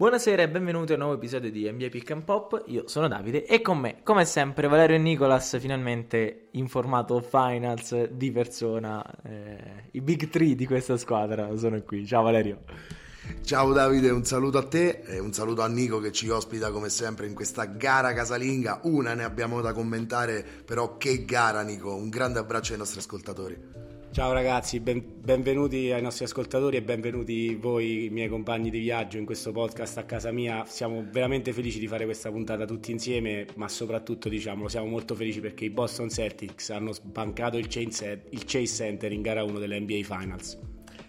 Buonasera e benvenuti a un nuovo episodio di NBA Pick and Pop. Io sono Davide e con me, come sempre, Valerio e Nicolas, finalmente in formato finals di persona. Eh, I big three di questa squadra sono qui. Ciao Valerio. Ciao Davide, un saluto a te e un saluto a Nico che ci ospita come sempre in questa gara casalinga. Una ne abbiamo da commentare, però che gara Nico. Un grande abbraccio ai nostri ascoltatori. Ciao ragazzi, ben, benvenuti ai nostri ascoltatori e benvenuti voi, miei compagni di viaggio, in questo podcast a casa mia. Siamo veramente felici di fare questa puntata tutti insieme, ma soprattutto diciamo siamo molto felici perché i Boston Celtics hanno sbancato il Chase Center in gara 1 delle NBA Finals.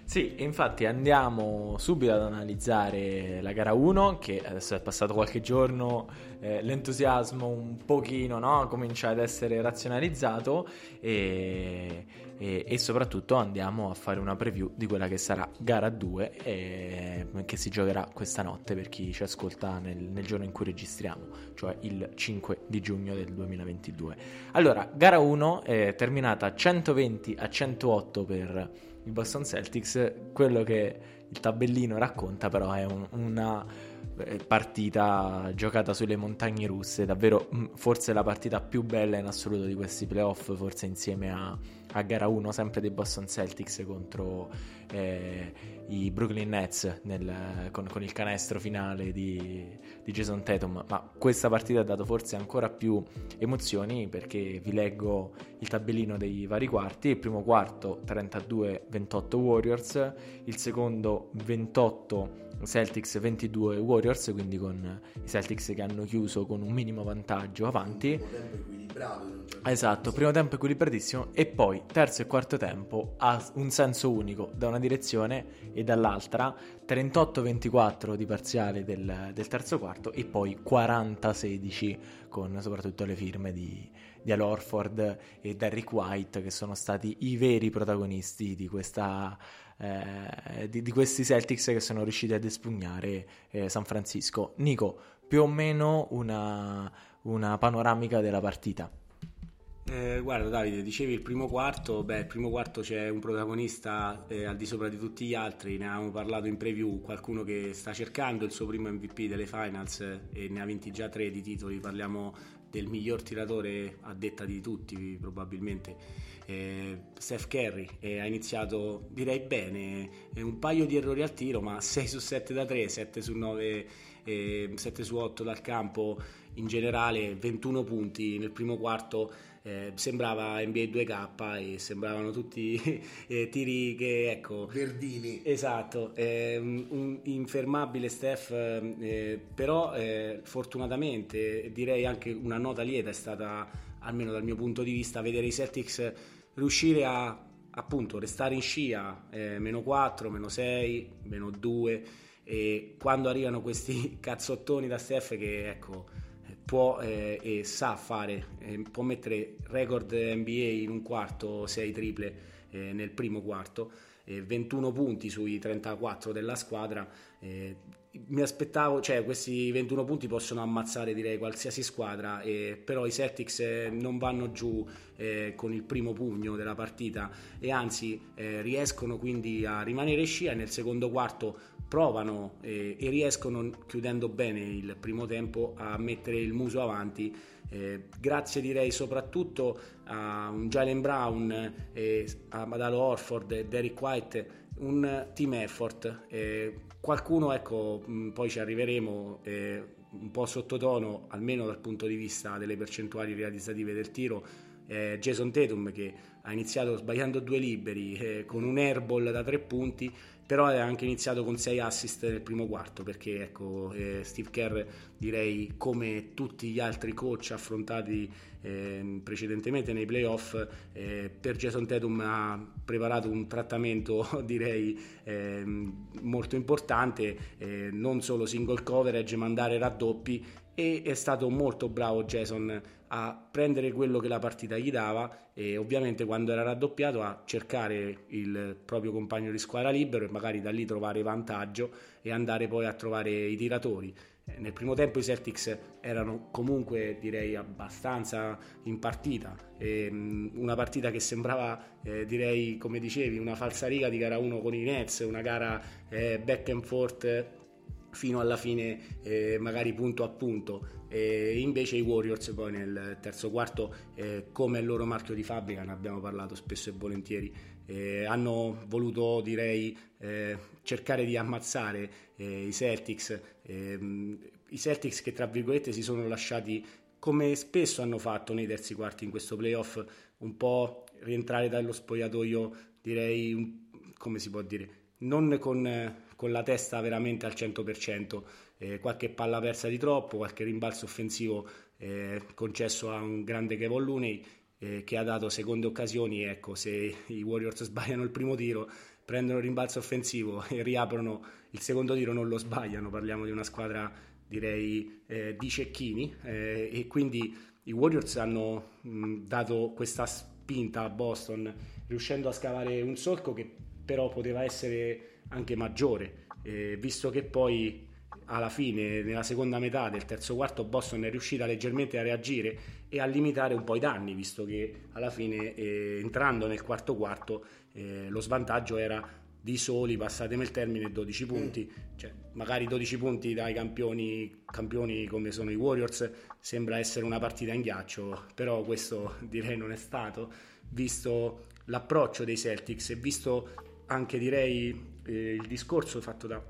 Sì, infatti andiamo subito ad analizzare la gara 1 che adesso è passato qualche giorno, eh, l'entusiasmo un pochino no? comincia ad essere razionalizzato e, e, e, soprattutto andiamo a fare una preview di quella che sarà gara 2 e, che si giocherà questa notte per chi ci ascolta nel, nel giorno in cui registriamo, cioè il 5 di giugno del 2022. Allora, gara 1 è terminata 120 a 108 per i Boston Celtics, quello che il tabellino racconta però è un, una partita giocata sulle montagne russe, davvero mm, forse la partita più bella in assoluto di questi playoff, forse insieme a, a gara 1 sempre dei Boston Celtics contro eh, i Brooklyn Nets nel, con, con, il canestro finale di, di, Jason Tatum, ma questa partita ha dato forse ancora più emozioni perché vi leggo il tabellino dei vari quarti, il primo quarto 32-28 Warriors, il secondo 28 Celtics 22 Warriors, quindi con i Celtics che hanno chiuso con un minimo vantaggio avanti. Esatto, primo tempo equilibratissimo e poi terzo e quarto tempo ha un senso unico da una direzione e dall'altra, 38-24 di parziale del, del terzo quarto e poi 40-16 con soprattutto le firme di, di Al Orford e Derrick White che sono stati i veri protagonisti di questa eh, di, di, questi Celtics che sono riusciti ad espugnare eh, San Francisco. Nico, più o meno una, una panoramica della partita. Eh, guarda Davide, dicevi il primo quarto, beh il primo quarto c'è un protagonista eh, al di sopra di tutti gli altri, ne avevamo parlato in preview, qualcuno che sta cercando il suo primo MVP delle finals eh, e ne ha vinti già tre di titoli, parliamo del miglior tiratore a detta di tutti probabilmente, eh, Steph Curry, eh, ha iniziato direi bene, eh, un paio di errori al tiro ma 6 su 7 da 3, 7 su 9, 7 su 8 dal campo, in generale 21 punti nel primo quarto eh, sembrava NBA 2K e sembravano tutti eh, tiri che ecco. Verdini. Esatto eh, un, infermabile Steph eh, però eh, fortunatamente direi anche una nota lieta è stata almeno dal mio punto di vista vedere i Celtics riuscire a appunto restare in scia eh, meno 4 meno 6 meno 2 e quando arrivano questi cazzottoni da Steph che ecco può eh, e sa fare, eh, può mettere record NBA in un quarto, 6 triple eh, nel primo quarto, 21 punti sui 34 della squadra. Eh, mi aspettavo, cioè questi 21 punti possono ammazzare direi qualsiasi squadra, eh, però i Celtics eh, non vanno giù con il primo pugno della partita e anzi riescono quindi a rimanere scia nel secondo quarto provano eh, e riescono, chiudendo bene il primo tempo, a mettere il muso avanti. Eh, grazie direi soprattutto a un Jalen Brown, eh, a Madalo Orford e Derek White, un team effort. Eh, qualcuno, ecco, mh, poi ci arriveremo, eh, un po' sottotono, almeno dal punto di vista delle percentuali realizzative del tiro, eh, Jason Tatum che ha iniziato sbagliando due liberi con un airball da tre punti però ha anche iniziato con 6 assist nel primo quarto perché ecco, eh, Steve Kerr direi come tutti gli altri coach affrontati eh, precedentemente nei playoff eh, per Jason Tatum ha preparato un trattamento direi ehm, molto importante eh, non solo single coverage ma andare raddoppi e è stato molto bravo Jason a prendere quello che la partita gli dava e ovviamente quando era raddoppiato a cercare il proprio compagno di squadra libero e magari da lì trovare vantaggio e andare poi a trovare i tiratori. Eh, nel primo tempo i Celtics erano comunque direi abbastanza in partita, e, um, una partita che sembrava eh, direi come dicevi una falsariga di gara 1 con i Nets, una gara eh, back and forth fino alla fine eh, magari punto a punto. E invece i Warriors poi nel terzo quarto eh, come il loro marchio di fabbrica ne abbiamo parlato spesso e volentieri eh, hanno voluto direi eh, cercare di ammazzare eh, i Celtics. Ehm, i Celtics che tra virgolette si sono lasciati come spesso hanno fatto nei terzi quarti in questo playoff un po' rientrare dallo spogliatoio direi come si può dire non con, con la testa veramente al 100%, eh, qualche palla persa di troppo, qualche rimbalzo offensivo eh, concesso a un grande Kevin Looney eh, che ha dato seconde occasioni, ecco, se i Warriors sbagliano il primo tiro, prendono il rimbalzo offensivo e riaprono il secondo tiro, non lo sbagliano, parliamo di una squadra direi eh, di cecchini eh, e quindi i Warriors hanno mh, dato questa spinta a Boston riuscendo a scavare un solco che però poteva essere anche maggiore, eh, visto che poi alla fine, nella seconda metà del terzo quarto, Boston è riuscita leggermente a reagire e a limitare un po' i danni, visto che alla fine, eh, entrando nel quarto quarto, eh, lo svantaggio era di soli, passatemi il termine, 12 punti, cioè, magari 12 punti dai campioni, campioni come sono i Warriors sembra essere una partita in ghiaccio, però questo direi non è stato, visto l'approccio dei Celtics e visto anche direi eh, il discorso fatto da,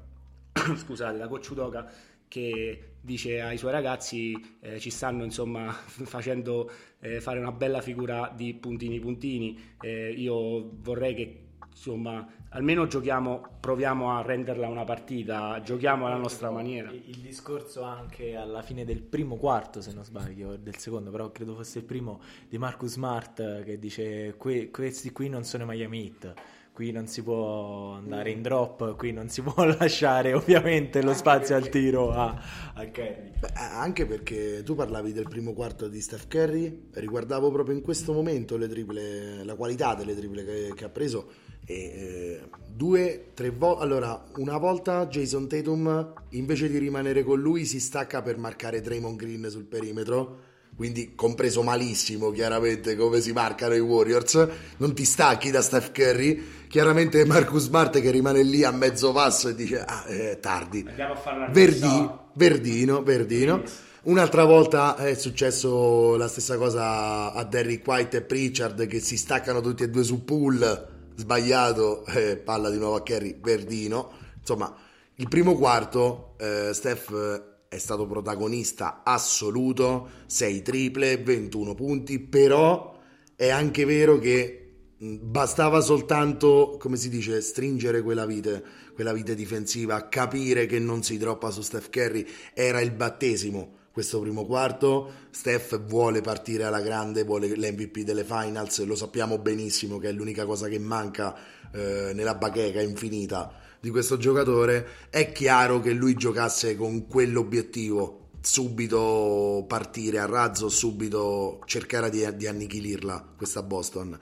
scusate, da Coach Udoka che dice ai suoi ragazzi eh, ci stanno insomma facendo eh, fare una bella figura di puntini puntini. Eh, io vorrei che insomma almeno giochiamo proviamo a renderla una partita giochiamo alla nostra maniera. il, discorso anche alla fine del primo quarto se non sbaglio del secondo però credo fosse il primo di Marcus Smart che dice questi qui non sono Miami Heat qui non si può andare in drop, qui non si può lasciare ovviamente lo anche spazio perché... al tiro a, a Curry. Beh, anche perché tu parlavi del primo quarto di Steph Curry, riguardavo proprio in questo momento le triple, la qualità delle triple che, che ha preso. E, eh, due, tre volte. Allora, una volta Jason Tatum invece di rimanere con lui si stacca per marcare Draymond Green sul perimetro quindi compreso malissimo chiaramente come si marcano i Warriors, non ti stacchi da Steph Curry, chiaramente Marcus Smart che rimane lì a mezzo passo e dice ah, è tardi, andiamo a fare una Verdi, Verdino, Verdino. Un'altra volta è successo la stessa cosa a Derrick White e Pritchard che si staccano tutti e due su pool, sbagliato, eh, palla di nuovo a Kerry, Verdino. Insomma, il primo quarto eh, Steph è stato protagonista assoluto, 6 triple, 21 punti, però è anche vero che bastava soltanto, come si dice, stringere quella vite, quella vite difensiva, capire che non si troppa su Steph Curry, era il battesimo questo primo quarto. Steph vuole partire alla grande, vuole l'MVP delle finals, lo sappiamo benissimo che è l'unica cosa che manca eh, nella bacheca infinita di questo giocatore, è chiaro che lui giocasse con quell'obiettivo, subito partire a razzo, subito cercare di, di annichilirla questa Boston.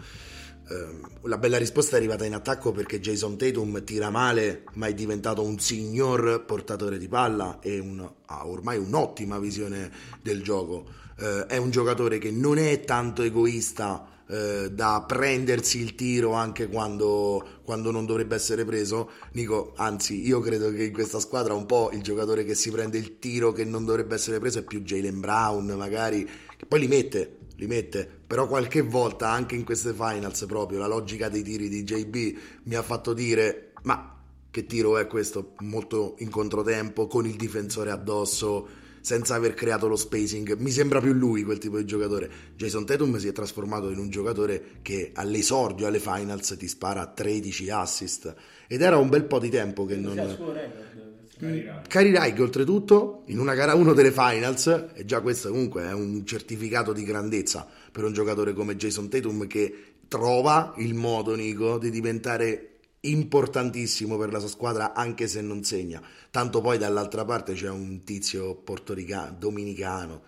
Eh, la bella risposta è arrivata in attacco perché Jason Tatum tira male, ma è diventato un signor portatore di palla e un, ha ormai un'ottima visione del gioco. Eh, è un giocatore che non è tanto egoista eh, da prendersi il tiro anche quando, quando, non dovrebbe essere preso. Nico, anzi, io credo che in questa squadra un po' il giocatore che si prende il tiro che non dovrebbe essere preso è più Jalen Brown, magari, che poi li mette, li mette, però qualche volta anche in queste finals proprio la logica dei tiri di JB mi ha fatto dire ma che tiro è questo molto in controtempo con il difensore addosso senza aver creato lo spacing. Mi sembra più lui quel tipo di giocatore. Jason Tatum si è trasformato in un giocatore che all'esordio, alle finals, ti spara 13 assist. Ed era un bel po' di tempo che non... Cari Raik, oltretutto, in una gara 1 delle finals, e già questo comunque è un certificato di grandezza per un giocatore come Jason Tatum che trova il modo, Nico, di diventare importantissimo per la sua squadra anche se non segna. Tanto poi dall'altra parte c'è un tizio portoricano, dominicano,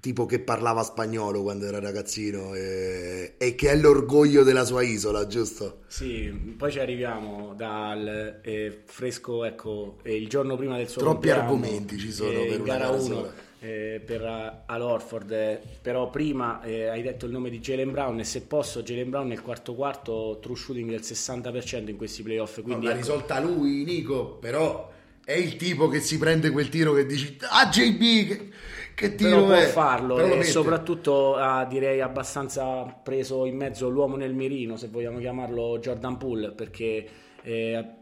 tipo che parlava spagnolo quando era ragazzino e, e, che è l'orgoglio della sua isola, giusto? Sì, poi ci arriviamo dal eh, fresco, ecco, eh, il giorno prima del suo Troppi argomenti ci sono eh, per gara 1 eh, per Al Orford, eh, però prima eh, hai detto il nome di Jalen Brown e se posso Jalen Brown nel quarto quarto true shooting del 60% in questi playoff. Quindi l'ha ecco. risolta lui Nico, però è il tipo che si prende quel tiro che dici ah JB che, che tiro però è può farlo Però e soprattutto ha direi abbastanza preso in mezzo l'uomo nel mirino se vogliamo chiamarlo Jordan Poole perché eh,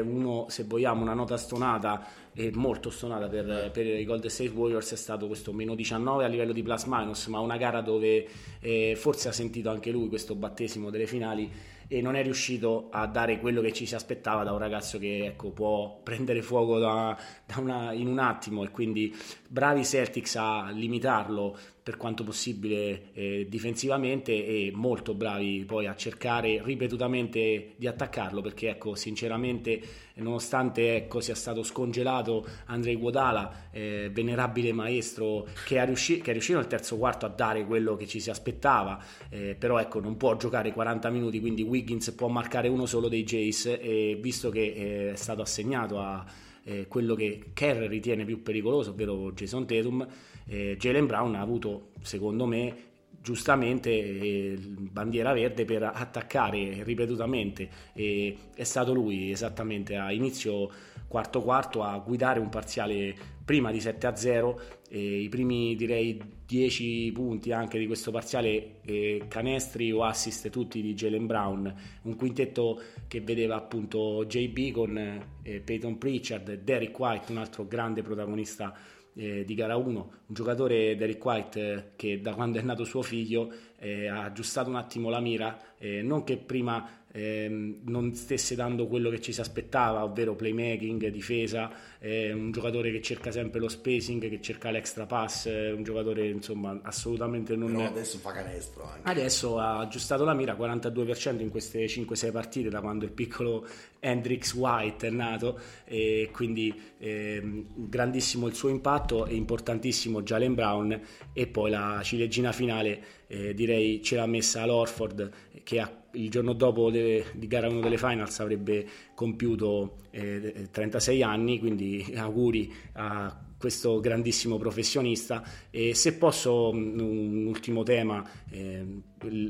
uno se vogliamo una nota stonata e molto stonata per, per i Golden State Warriors è stato questo meno 19 a livello di plus minus ma una gara dove eh, forse ha sentito anche lui questo battesimo delle finali e non è riuscito a dare quello che ci si aspettava da un ragazzo che ecco, può prendere fuoco da, da una, in un attimo e quindi bravi Celtics a limitarlo per quanto possibile eh, difensivamente e molto bravi poi a cercare ripetutamente di attaccarlo perché ecco sinceramente nonostante ecco, sia stato scongelato Andrei Guadala eh, venerabile maestro che, è riusci- che è riuscito nel terzo quarto a dare quello che ci si aspettava eh, però ecco non può giocare 40 minuti quindi Wiggins può marcare uno solo dei Jace e visto che eh, è stato assegnato a eh, quello che Kerr ritiene più pericoloso ovvero Jason Tatum eh, Jalen Brown ha avuto secondo me giustamente eh, bandiera verde per attaccare ripetutamente e è stato lui esattamente a inizio quarto quarto a guidare un parziale prima di 7 a 0 e i primi direi 10 punti anche di questo parziale eh, canestri o assist tutti di Jalen Brown un quintetto che vedeva appunto JB con eh, Peyton Pritchard Derek White un altro grande protagonista eh, di gara 1, un giocatore Derek White eh, che da quando è nato suo figlio eh, ha aggiustato un attimo la mira, eh, non che prima ehm, non stesse dando quello che ci si aspettava, ovvero playmaking, difesa, eh, un giocatore che cerca sempre lo spacing, che cerca l'extra pass, eh, un giocatore insomma assolutamente non... Però adesso fa canestro anche. Adesso ha aggiustato la mira 42% in queste 5-6 partite da quando il piccolo Hendrix White è nato e quindi ehm, grandissimo il suo impatto e importantissimo Jalen Brown e poi la ciliegina finale eh, direi ce l'ha messa l'Orford che ha il giorno dopo de, di gara 1 delle finals avrebbe compiuto eh, 36 anni, quindi auguri a questo grandissimo professionista. E se posso un ultimo tema eh,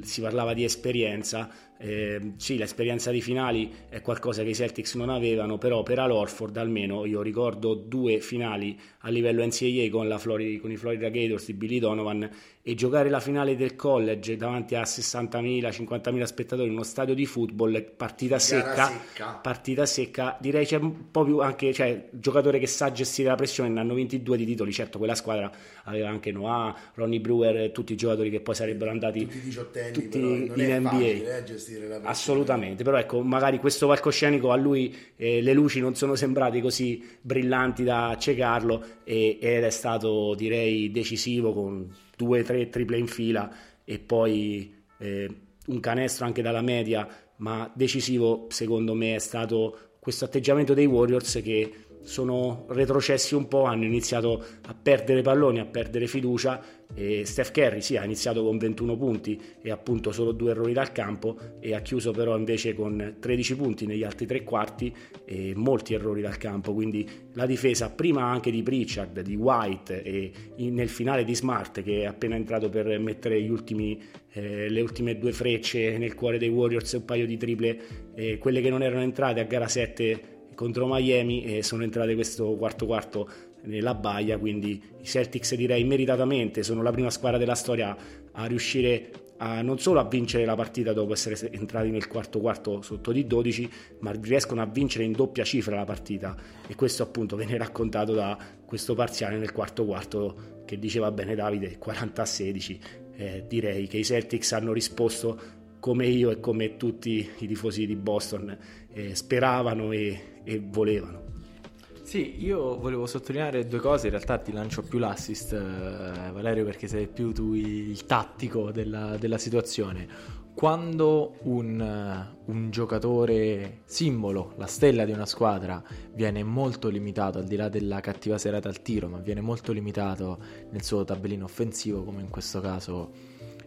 si parlava di esperienza. Eh, sì l'esperienza di finali è qualcosa che i Celtics non avevano però per Alorford almeno io ricordo due finali a livello NCAA con, Florida, con i Florida Gators di Billy Donovan e giocare la finale del college davanti a 60.000 50.000 spettatori in uno stadio di football partita secca, secca, partita secca. Direi c'è un po' più anche cioè giocatore che sa gestire la pressione ne hanno 22 di titoli. Certo quella squadra aveva anche Noah Ronnie Brewer tutti i giocatori che poi sarebbero andati tutti i diciottenni tutti in NBA facile, eh, assolutamente. Però ecco magari questo palcoscenico a lui eh, le luci non sono sembrate così brillanti da accecarlo e, ed è stato direi decisivo con due o tre triple in fila e poi eh, un canestro anche dalla media ma decisivo secondo me è stato questo atteggiamento dei Warriors che sono retrocessi un po', hanno iniziato a perdere palloni, a perdere fiducia e Steph Curry sì, ha iniziato con 21 punti e appunto solo due errori dal campo e ha chiuso però invece con 13 punti negli altri tre quarti e molti errori dal campo, quindi la difesa prima anche di Pritchard, di White e nel finale di Smart che è appena entrato per mettere ultimi, eh, le ultime due frecce nel cuore dei Warriors e un paio di triple, eh, quelle che non erano entrate a gara 7 contro Miami e sono entrate questo quarto quarto nella baia, quindi i Celtics direi meritatamente sono la prima squadra della storia a riuscire a, non solo a vincere la partita dopo essere entrati nel quarto quarto sotto di 12, ma riescono a vincere in doppia cifra la partita e questo appunto viene raccontato da questo parziale nel quarto quarto che diceva bene Davide 40 a 16. Eh, direi che i Celtics hanno risposto come io e come tutti i tifosi di Boston eh, speravano e, e, volevano. Sì, io volevo sottolineare due cose, in realtà ti lancio più l'assist eh, Valerio perché sei più tu il tattico della, della situazione. Quando un, un, giocatore simbolo, la stella di una squadra, viene molto limitato, al di là della cattiva serata al tiro, ma viene molto limitato nel suo tabellino offensivo, come in questo caso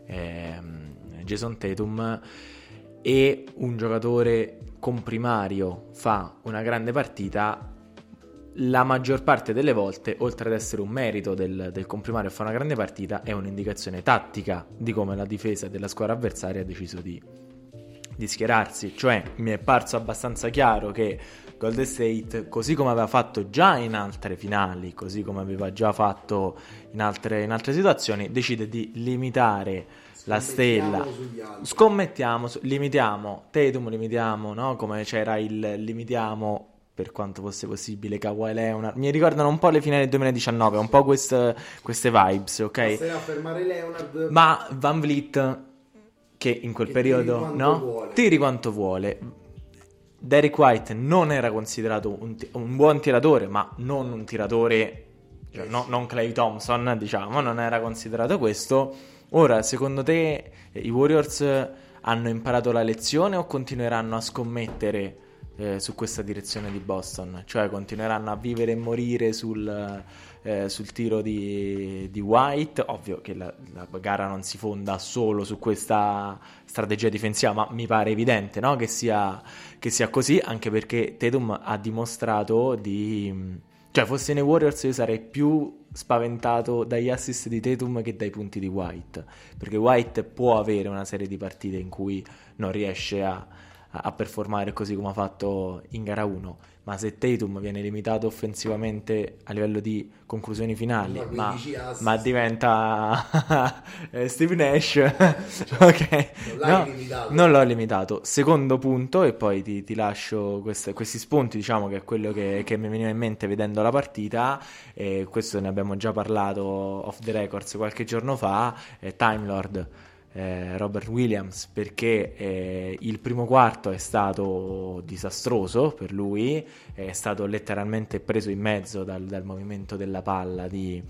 ehm, Jason Tatum e un giocatore comprimario fa una grande partita, la maggior parte delle volte, oltre ad essere un merito del, del comprimario fa una grande partita, è un'indicazione tattica di come la difesa della squadra avversaria ha deciso di, di schierarsi. Cioè, mi è parso abbastanza chiaro che Golden State, così come aveva fatto già in altre finali, così come aveva già fatto in altre, in altre situazioni, decide di limitare la stella. Scommettiamo, limitiamo Tatum, limitiamo, no? Come c'era il limitiamo per quanto fosse possibile Kawhi Leonard. Mi ricordano un po' le finali del 2019, un po' queste, queste vibes, ok? Leonard... Ma Van Vliet, che in quel che periodo, tiri no? vuole. Tiri quanto vuole. Derek White non era considerato un, ti- un buon tiratore, ma non un tiratore, cioè, no- non Clay Thompson, diciamo, non era considerato questo. Ora, secondo te eh, i Warriors hanno imparato la lezione o continueranno a scommettere eh, su questa direzione di Boston? Cioè continueranno a vivere e morire sul, eh, sul tiro di, di White? Ovvio che la, la gara non si fonda solo su questa strategia difensiva, ma mi pare evidente no? che, sia, che sia così, anche perché Tatum ha dimostrato di... Cioè, fossi nei Warriors io sarei più spaventato dagli assist di Tatum che dai punti di White, perché White può avere una serie di partite in cui non riesce a, a performare così come ha fatto in gara 1, ma se Tatum viene limitato offensivamente a livello di conclusioni finali, Ma ma, 15 assist. ma diventa eh, Steve Nash, ok? Non limitato. non l'ho limitato. Secondo punto, e poi ti, ti lascio queste- questi spunti, diciamo che è quello che, che mi veniva in mente vedendo la partita, e questo ne abbiamo già parlato off the records qualche giorno fa, eh, Time Lord. Eh, Robert Williams perché eh, il primo quarto è stato disastroso per lui, è stato letteralmente preso in mezzo dal, dal movimento della palla di,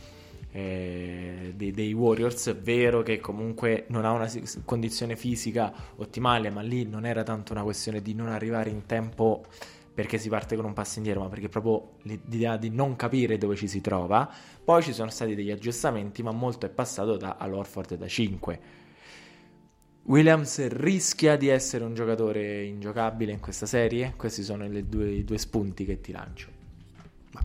eh, dei, dei Warriors. Vero che comunque non ha una condizione fisica ottimale, ma lì non era tanto una questione di non arrivare in tempo perché si parte con un passo indietro, ma perché proprio l'idea di non capire dove ci si trova. Poi ci sono stati degli aggiustamenti, ma molto è passato da all'Orford da 5. Williams rischia di essere un giocatore ingiocabile in questa serie? Questi sono due- i due spunti che ti lancio.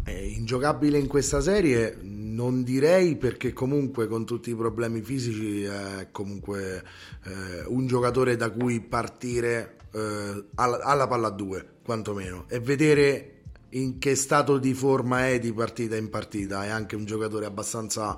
È ingiocabile in questa serie? Non direi perché comunque con tutti i problemi fisici è comunque eh, un giocatore da cui partire eh, alla, alla palla 2, quantomeno, e vedere in che stato di forma è di partita in partita. È anche un giocatore abbastanza,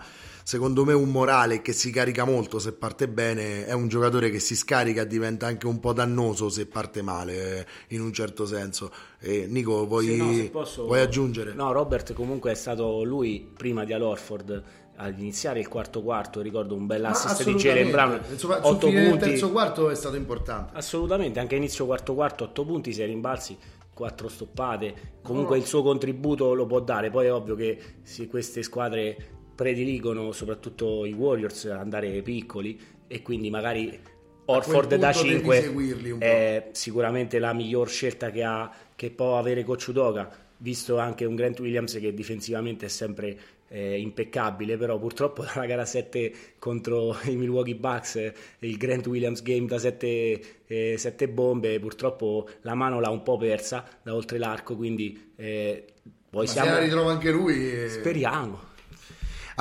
secondo me, un morale che si carica molto se parte bene. È un giocatore che si scarica e diventa anche un po' dannoso se parte male, eh, in un certo senso. E Nico, vuoi, Sì, no, se posso- vuoi aggiungere? No, Robert comunque è stato lui prima di Alorford ad iniziare il quarto quarto, ricordo un bel Ma assist di Jalen Brown, Insomma, sul 8 fine del punti. terzo quarto è stato importante. Assolutamente, anche a inizio quarto quarto 8 punti, 6 rimbalzi, 4 stoppate. Comunque No. il suo contributo lo può dare. Poi è ovvio che se queste squadre prediligono, soprattutto i Warriors, andare piccoli e quindi magari Orford da punto devi 5 seguirli un po'. è sicuramente la miglior scelta che, ha, che può avere Coach Udoka, visto anche un Grant Williams che difensivamente è sempre eh, impeccabile, però purtroppo dalla gara 7 contro i Milwaukee Bucks, eh, il Grant Williams game da 7 bombe, purtroppo la mano l'ha un po' persa da oltre l'arco, quindi eh, poi Ma se siamo... la ritrova anche lui. eh. Speriamo.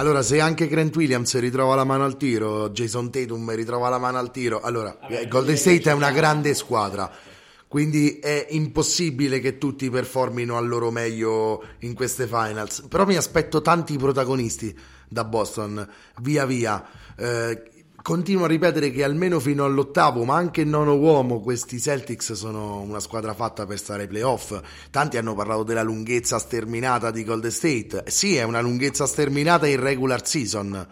Allora, se anche Grant Williams ritrova la mano al tiro, Jason Tatum ritrova la mano al tiro, allora eh, Golden State è una grande squadra. Quindi è impossibile che tutti performino al loro meglio in queste finals. Però mi aspetto tanti protagonisti da Boston, via via. Eh, continuo a ripetere che almeno fino all'ottavo, ma anche nono uomo, questi Celtics sono una squadra fatta per stare ai playoff. Tanti hanno parlato della lunghezza sterminata di Golden State. Sì, è una lunghezza sterminata in regular season.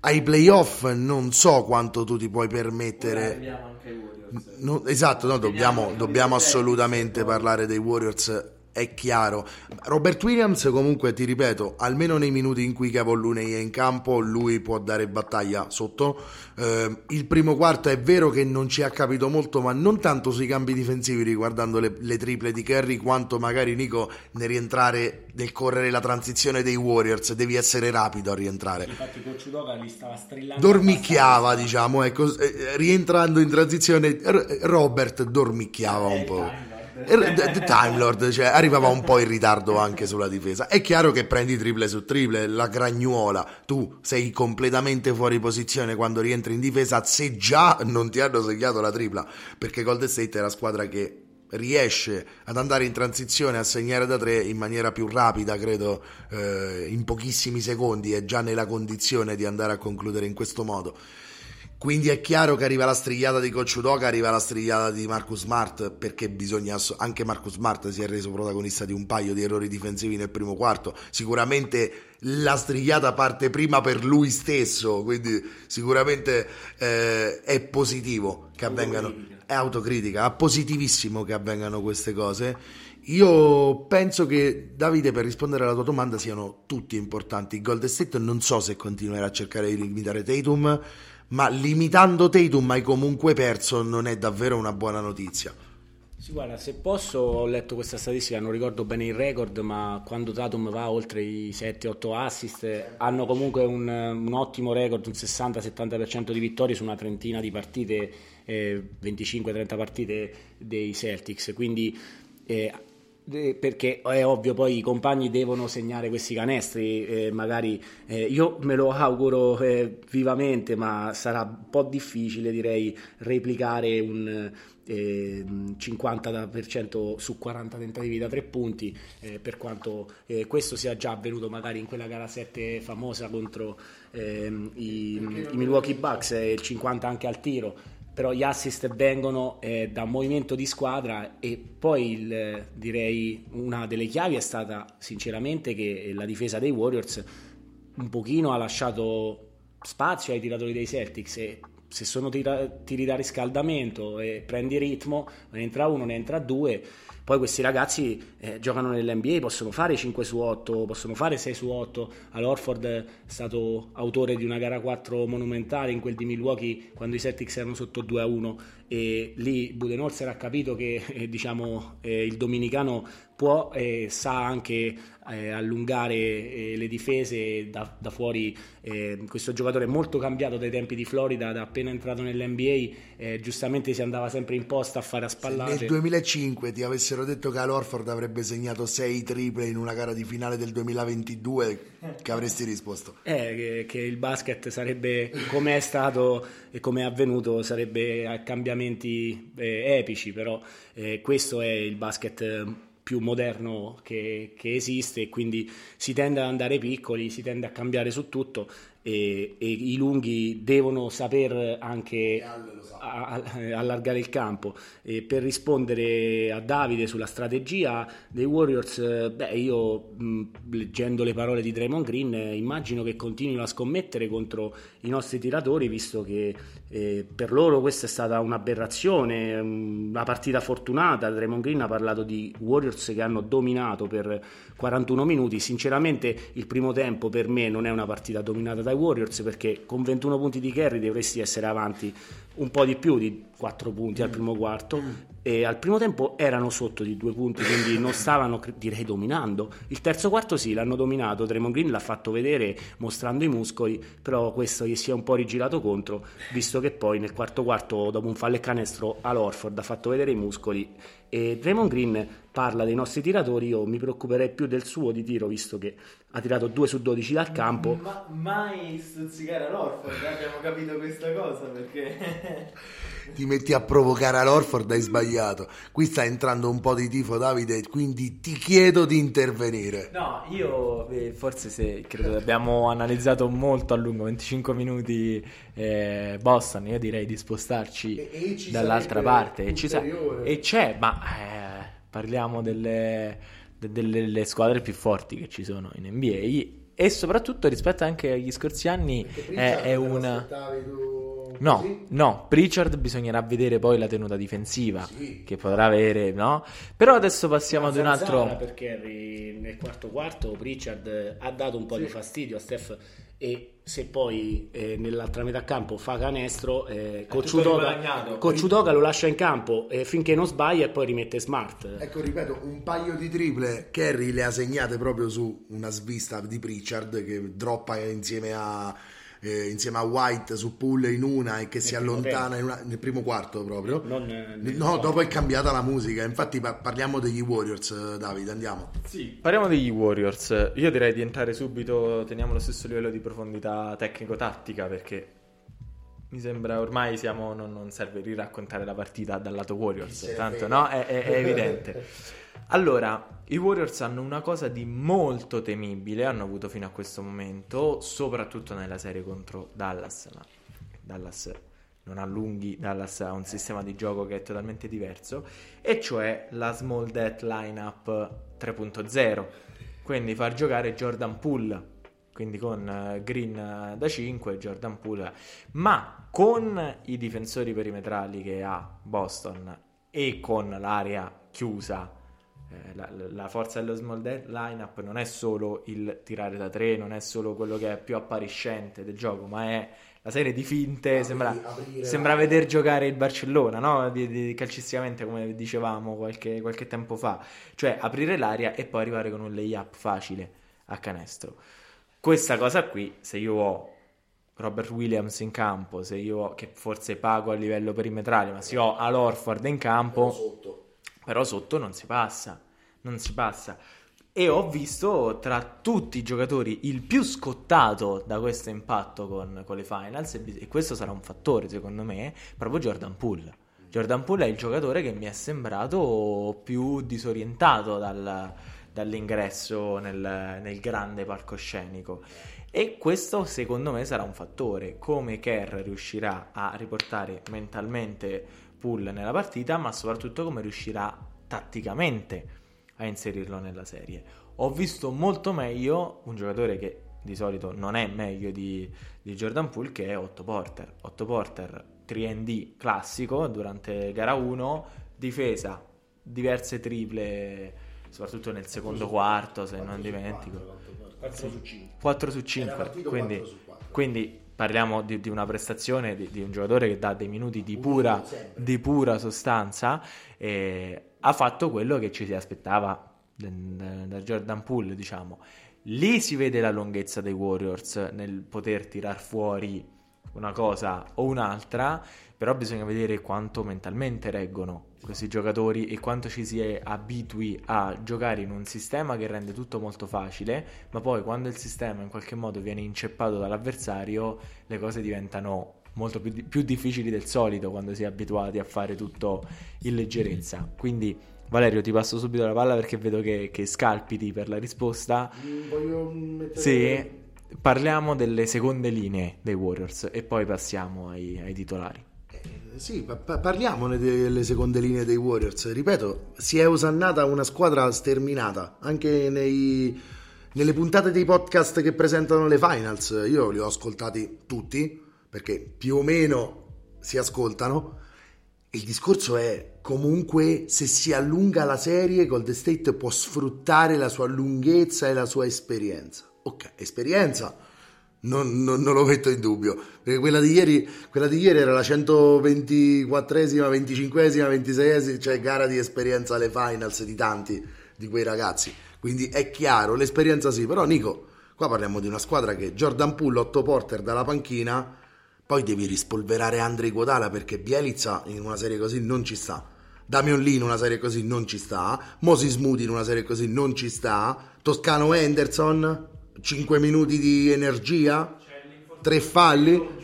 Ai playoff non so quanto tu ti puoi permettere. No, esatto, no, dobbiamo, dobbiamo assolutamente parlare dei Warriors, è chiaro. Robert Williams, comunque, ti ripeto, almeno nei minuti in cui Looney è in campo, lui può dare battaglia sotto. Eh, il primo quarto è vero che non ci ha capito molto, ma non tanto sui cambi difensivi riguardando le, le triple di Kerry, quanto magari Nico nel rientrare, nel correre la transizione dei Warriors. Devi essere rapido a rientrare Infatti Coach Udoka li stava strillando dormicchiava, diciamo, ecco, eh, rientrando in transizione, Robert dormicchiava un po'. D- d- Time Lord, cioè arrivava un po' in ritardo anche sulla difesa. È chiaro che prendi triple su triple, la gragnuola, tu sei completamente fuori posizione quando rientri in difesa se già non ti hanno segnato la tripla, perché Golden State è la squadra che riesce ad andare in transizione a segnare da tre in maniera più rapida, credo eh, in pochissimi secondi, è già nella condizione di andare a concludere in questo modo. Quindi è chiaro che arriva la strigliata di Coach Udoka, arriva la strigliata di Marcus Smart, perché bisogna anche Marcus Smart si è reso protagonista di un paio di errori difensivi nel primo quarto. Sicuramente la strigliata parte prima per lui stesso, quindi sicuramente eh, è positivo che avvengano. È autocritica, è positivissimo che avvengano queste cose. Io penso che Davide, per rispondere alla tua domanda, siano tutti importanti. Golden State non so se continuerà a cercare di limitare Tatum ma limitando Tatum hai comunque perso non è davvero una buona notizia. Sì, guarda, se posso, ho letto questa statistica, non ricordo bene il record, ma quando Tatum va oltre i 7-8 assist, hanno comunque un, un ottimo record, un 60-70% di vittorie su una trentina di partite, eh, 25-30 partite dei Celtics, quindi eh, perché è ovvio poi i compagni devono segnare questi canestri eh, magari eh, io me lo auguro eh, vivamente ma sarà un po' difficile direi replicare un 50% eh, su 40 tentativi da tre punti eh, per quanto eh, questo sia già avvenuto magari in quella gara 7 famosa contro ehm, i, i Milwaukee Bucks e il 50 anche al tiro però gli assist vengono eh, da movimento di squadra e poi il, direi una delle chiavi è stata sinceramente che la difesa dei Warriors un pochino ha lasciato spazio ai tiratori dei Celtics e se sono tira- tiri da riscaldamento e prendi ritmo ne entra uno, ne entra due poi questi ragazzi eh, giocano nell'NBA, possono fare 5 su 8, possono fare 6 su 8. All'Orford è stato autore di una gara 4 monumentale in quel di Milwaukee quando i Celtics erano sotto 2 a 1 e lì Budenholzer ha capito che eh, diciamo, eh, il dominicano può e sa anche eh, allungare eh, le difese da, da fuori. Eh, questo giocatore è molto cambiato dai tempi di Florida, da appena entrato nell'NBA, eh, giustamente si andava sempre in posta a fare a spallate. Se nel 2005 ti avessero detto che Alorford avrebbe segnato 6 triple in una gara di finale del 2022, che avresti risposto? Eh, che, che il basket sarebbe come è stato e come è avvenuto, sarebbe a cambiamenti eh, epici, però eh, questo è il basket più moderno che, che, esiste e quindi si tende ad andare piccoli, si tende a cambiare su tutto e, e i lunghi devono saper anche allargare il campo. E per rispondere a Davide sulla strategia dei Warriors, beh, io leggendo le parole di Draymond Green immagino che continuino a scommettere contro i nostri tiratori, visto che eh, per loro questa è stata un'aberrazione, una partita fortunata. Draymond Green ha parlato di Warriors che hanno dominato per 41 minuti. Sinceramente, il primo tempo per me non è una partita dominata dai Warriors perché con 21 punti di carry dovresti essere avanti un po' di più di 4 punti al primo quarto. E al primo tempo erano sotto di 2 punti quindi non stavano direi dominando. Il terzo quarto sì l'hanno dominato. Draymond Green l'ha fatto vedere mostrando i muscoli però questo gli si è un po' rigirato contro visto che poi nel quarto quarto dopo un fallo e canestro all'Orford ha fatto vedere i muscoli e Draymond Green parla dei nostri tiratori, io mi preoccuperei più del suo di tiro, visto che ha tirato 2 su 12 dal campo. Ma mai stuzzicare all'Orford, abbiamo capito questa cosa perché... Ti metti a provocare all'Orford, hai sbagliato. Qui sta entrando un po' di tifo Davide, quindi ti chiedo di intervenire. No, io eh, forse se credo che abbiamo analizzato molto a lungo, 25 minuti eh, Boston, io direi di spostarci e, e dall'altra parte. E, sa- e, c'è, ma eh, parliamo delle, delle, delle, squadre più forti che ci sono in NBA e soprattutto rispetto anche agli scorsi anni è, è una... No, no, Pritchard bisognerà vedere poi la tenuta difensiva sì. che potrà avere, no? Però adesso passiamo ad un altro... Perché nel quarto quarto Pritchard ha dato un po' sì. di fastidio a Steph e se poi eh, nell'altra metà campo fa canestro eh, Cocciutoga lo lascia in campo eh, finché non sbaglia e poi rimette Smart. Ecco ripeto un paio di triple Kerry le ha segnate proprio su una svista di Pritchard che droppa insieme a eh, insieme a White su pull in una e che nel si allontana una, nel primo quarto proprio. Non, no, dopo è cambiata la musica. Infatti parliamo degli Warriors, eh, Davide, andiamo. Sì, parliamo degli Warriors. Io direi di entrare subito, teniamo lo stesso livello di profondità tecnico-tattica perché mi sembra ormai siamo, non, non, serve riraccontare la partita dal lato Warriors, tanto no? È, è, è evidente. Allora, i Warriors hanno una cosa di molto temibile, hanno avuto fino a questo momento, soprattutto nella serie contro Dallas. Ma Dallas non ha lunghi, Dallas ha un sistema di gioco che è totalmente diverso, e cioè la small death lineup 3.0. Quindi far giocare Jordan Poole quindi con eh, Green eh, da 5, Jordan Poole, ma con i difensori perimetrali che ha Boston e con l'area chiusa, eh, la, la, forza dello small lineup non è solo il tirare da 3, non è solo quello che è più appariscente del gioco, ma è la serie di finte, aprire, sembra, sembra vedere giocare il Barcellona, no? di, di, calcisticamente come dicevamo qualche, qualche tempo fa, cioè aprire l'aria e poi arrivare con un layup facile a canestro. Questa cosa qui, se io ho Robert Williams in campo, se io ho, che forse pago a livello perimetrale, ma se io ho Al Orford in campo, però sotto. non si passa, non si passa. E ho visto tra tutti i giocatori il più scottato da questo impatto con, con le finals, e questo sarà un fattore secondo me, proprio Jordan Poole. Jordan Poole è il giocatore che mi è sembrato più disorientato dal, dall'ingresso nel, nel grande palcoscenico. E questo secondo me sarà un fattore, come Kerr riuscirà a riportare mentalmente Pool nella partita, ma soprattutto come riuscirà tatticamente a inserirlo nella serie. Ho visto molto meglio un giocatore che di solito non è meglio di, di Jordan Poole che è Otto Porter. Otto Porter 3D classico durante gara 1, difesa, diverse triple soprattutto nel secondo quarto, se non dimentico. 4 su 5. 4 su 5, quindi, quindi parliamo di, di, una prestazione di, di, un giocatore che dà dei minuti di pura, di pura sostanza ha fatto quello che ci si aspettava da Jordan Poole, diciamo. Lì si vede la lunghezza dei Warriors nel poter tirar fuori una cosa o un'altra, però bisogna vedere quanto mentalmente reggono questi giocatori e quanto ci si abitui a giocare in un sistema che rende tutto molto facile, ma poi quando il sistema in qualche modo viene inceppato dall'avversario, le cose diventano molto più, più difficili del solito quando si è abituati a fare tutto in leggerezza. Quindi Valerio, ti passo subito la palla perché vedo che, che scalpiti per la risposta. Voglio mettere... Sì, parliamo delle seconde linee dei Warriors e poi passiamo ai, ai titolari. Eh, sì, pa- parliamone delle seconde linee dei Warriors. Ripeto, si è osannata una squadra sterminata anche nei, nelle puntate dei podcast che presentano le finals. Io li ho ascoltati tutti perché più o meno si ascoltano. Il discorso è comunque se si allunga la serie, Gold State può sfruttare la sua lunghezza e la sua esperienza. Ok, esperienza non, non, non, lo metto in dubbio, perché quella di ieri, quella di ieri era la 124esima, 25esima, 26esima, cioè gara di esperienza alle finals di tanti di quei ragazzi. Quindi è chiaro, l'esperienza sì, però Nico, qua parliamo di una squadra che Jordan Poole, 8 porter dalla panchina, poi devi rispolverare Andrei Guadala perché Bielizza in una serie così non ci sta. Damian Lee in una serie così non ci sta, Moses Moody in una serie così non ci sta, Toscano Henderson 5 minuti di energia, 3 falli.